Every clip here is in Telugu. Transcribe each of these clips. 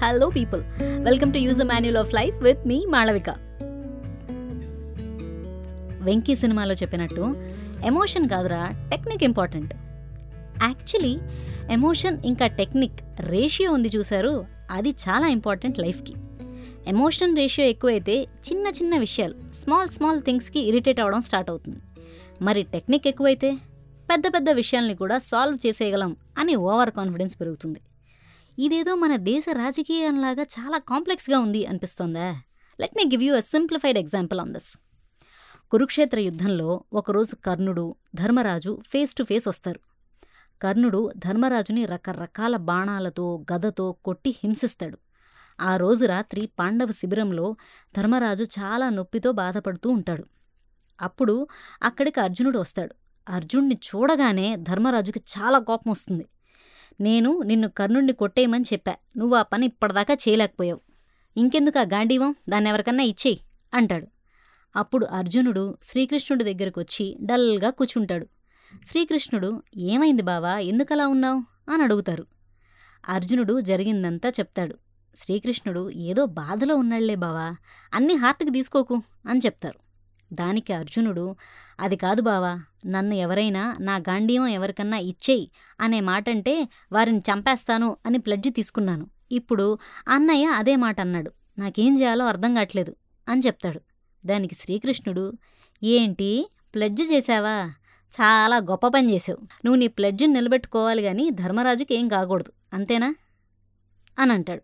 Hello people welcome to use manual of life with me Malavika Venky సినిమాలో చెప్పినట్టు ఎమోషన్ కాదురా టెక్నిక్ ఇంపార్టెంట్ యాక్చువల్లీ ఎమోషన్ ఇంకా టెక్నిక్ రేషియో ఉంది చూసారు అది చాలా ఇంపార్టెంట్ లైఫ్కి ఎమోషన్ రేషియో ఎక్కువైతే చిన్న చిన్న విషయాలు స్మాల్ స్మాల్ థింగ్స్కి ఇరిటేట్ అవ్వడం స్టార్ట్ అవుతుంది. మరి టెక్నిక్ ఎక్కువైతే పెద్ద పెద్ద విషయాల్ని కూడా సాల్వ్ చేసేయగలం అని ఓవర్ కాన్ఫిడెన్స్ పెరుగుతుంది. ఇదేదో మన దేశ రాజకీయంలాగా చాలా కాంప్లెక్స్గా ఉంది అనిపిస్తోందా? Let me give you a simplified example on this Kurukshetra యుద్ధంలో ఒకరోజు కర్ణుడు ధర్మరాజు ఫేస్ టు ఫేస్ వస్తారు. కర్ణుడు ధర్మరాజుని రకరకాల బాణాలతో గదతో కొట్టి హింసిస్తాడు. ఆ రోజు రాత్రి పాండవ శిబిరంలో ధర్మరాజు చాలా నొప్పితో బాధపడుతూ ఉంటాడు. అప్పుడు అక్కడికి అర్జునుడు వస్తాడు. అర్జుణ్ణి చూడగానే ధర్మరాజుకి చాలా కోపం వస్తుంది. నేను నిన్ను కర్ణుణ్ణి కొట్టేయమని చెప్పా. నువ్వు ఆ పని ఇప్పటిదాకా చేయలేకపోయావు. ఇంకెందుకు ఆ గాంధీవం? దాన్ని ఎవరికన్నా ఇచ్చేయి అంటాడు. అప్పుడు అర్జునుడు శ్రీకృష్ణుడి దగ్గరకు వచ్చి డల్గా కూర్చుంటాడు శ్రీకృష్ణుడు ఏమైంది బావా? ఎందుకలా ఉన్నావు? అని అడుగుతారు. అర్జునుడు జరిగిందంతా చెప్తాడు. శ్రీకృష్ణుడు ఏదో బాధలో ఉన్నాళ్ళే బావా. అన్నీ హార్ట్కి తీసుకోకు అని చెప్తారు. దానికి అర్జునుడు అది కాదు బావా నన్ను ఎవరైనా నా గాంధీవం ఎవరికన్నా ఇచ్చేయి అనే మాటంటే వారిని చంపేస్తాను అని ప్లడ్జి తీసుకున్నాను. ఇప్పుడు అన్నయ్య అదే మాట అన్నాడు నాకేం చేయాలో అర్థం కావట్లేదు అని చెప్తాడు. దానికి శ్రీకృష్ణుడు ఏంటి ప్లడ్జ్ చేశావా? చాలా గొప్ప పని చేసావు నువ్వు నీ ప్లడ్జ్ని నిలబెట్టుకోవాలి కానీ ధర్మరాజుకి ఏం కాకూడదు. అంతేనా? అని అంటాడు.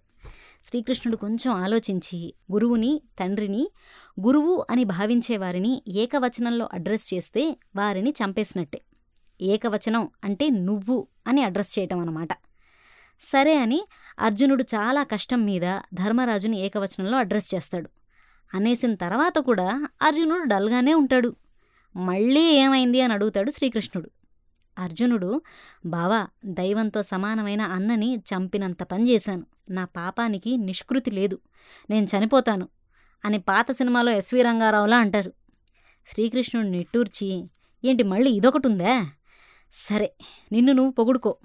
శ్రీకృష్ణుడు కొంచెం ఆలోచించి గురువుని తండ్రిని గురువు అని భావించేవారిని ఏకవచనంలో అడ్రస్ చేస్తే వారిని చంపేసినట్టే. ఏకవచనం అంటే నువ్వు అని అడ్రస్ చేయటం అన్నమాట. సరే అని అర్జునుడు చాలా కష్టం మీద ధర్మరాజుని ఏకవచనంలో అడ్రస్ చేస్తాడు. అనేసిన తర్వాత కూడా అర్జునుడు డల్గానే ఉంటాడు. మళ్ళీ ఏమైంది అని అడుగుతాడు శ్రీకృష్ణుడు. అర్జునుడు బావా దైవంతో సమానమైన అన్నని చంపినంత పని చేశాను. నా పాపానికి నిష్కృతి లేదు. నేను చనిపోతాను అని పాత సినిమాలో ఎస్వి రంగారావులా అంటారు. శ్రీకృష్ణుడు నిట్టూర్చి ఏంటి మళ్ళీ ఇదొకటుందా? సరే నిన్ను నువ్వు పొగుడుకో.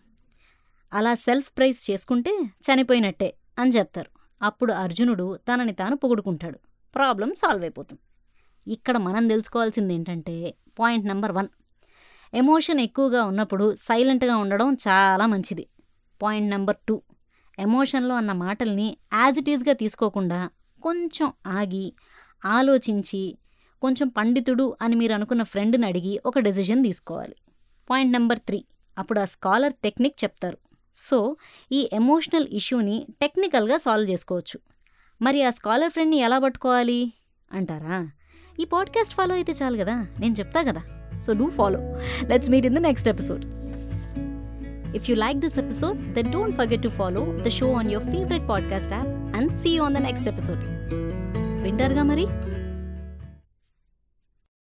అలా సెల్ఫ్ ప్రైజ్ చేసుకుంటే చనిపోయినట్టే అని చెప్తారు. అప్పుడు అర్జునుడు తనని తాను పొగుడుకుంటాడు. ప్రాబ్లం సాల్వ్ అయిపోతుంది. ఇక్కడ మనం తెలుసుకోవాల్సింది ఏంటంటే పాయింట్ నెంబర్ వన్ ఎమోషన్ ఎక్కువగా ఉన్నప్పుడు సైలెంట్గా ఉండడం చాలా మంచిది. Point number two. ఎమోషన్లో అన్న మాటల్ని యాజ్ ఇట్ ఈజ్గా తీసుకోకుండా కొంచెం ఆగి ఆలోచించి కొంచెం పండితుడు అని మీరు అనుకున్న ఫ్రెండ్ని అడిగి ఒక డెసిషన్ తీసుకోవాలి. Point number three. అప్పుడు ఆ స్కాలర్ టెక్నిక్ చెప్తారు. సో ఈ ఎమోషనల్ ఇష్యూని టెక్నికల్గా సాల్వ్ చేసుకోవచ్చు. మరి ఆ స్కాలర్ ఫ్రెండ్ని ఎలా పట్టుకోవాలి? అంటారా? ఈ పాడ్కాస్ట్ ఫాలో అయితే చాలు కదా? నేను చెప్తా కదా? So do follow let's meet in the next episode If you like this episode, then don't forget to follow the show on your favorite podcast app and see you on the next episode. వింటారుగా మరి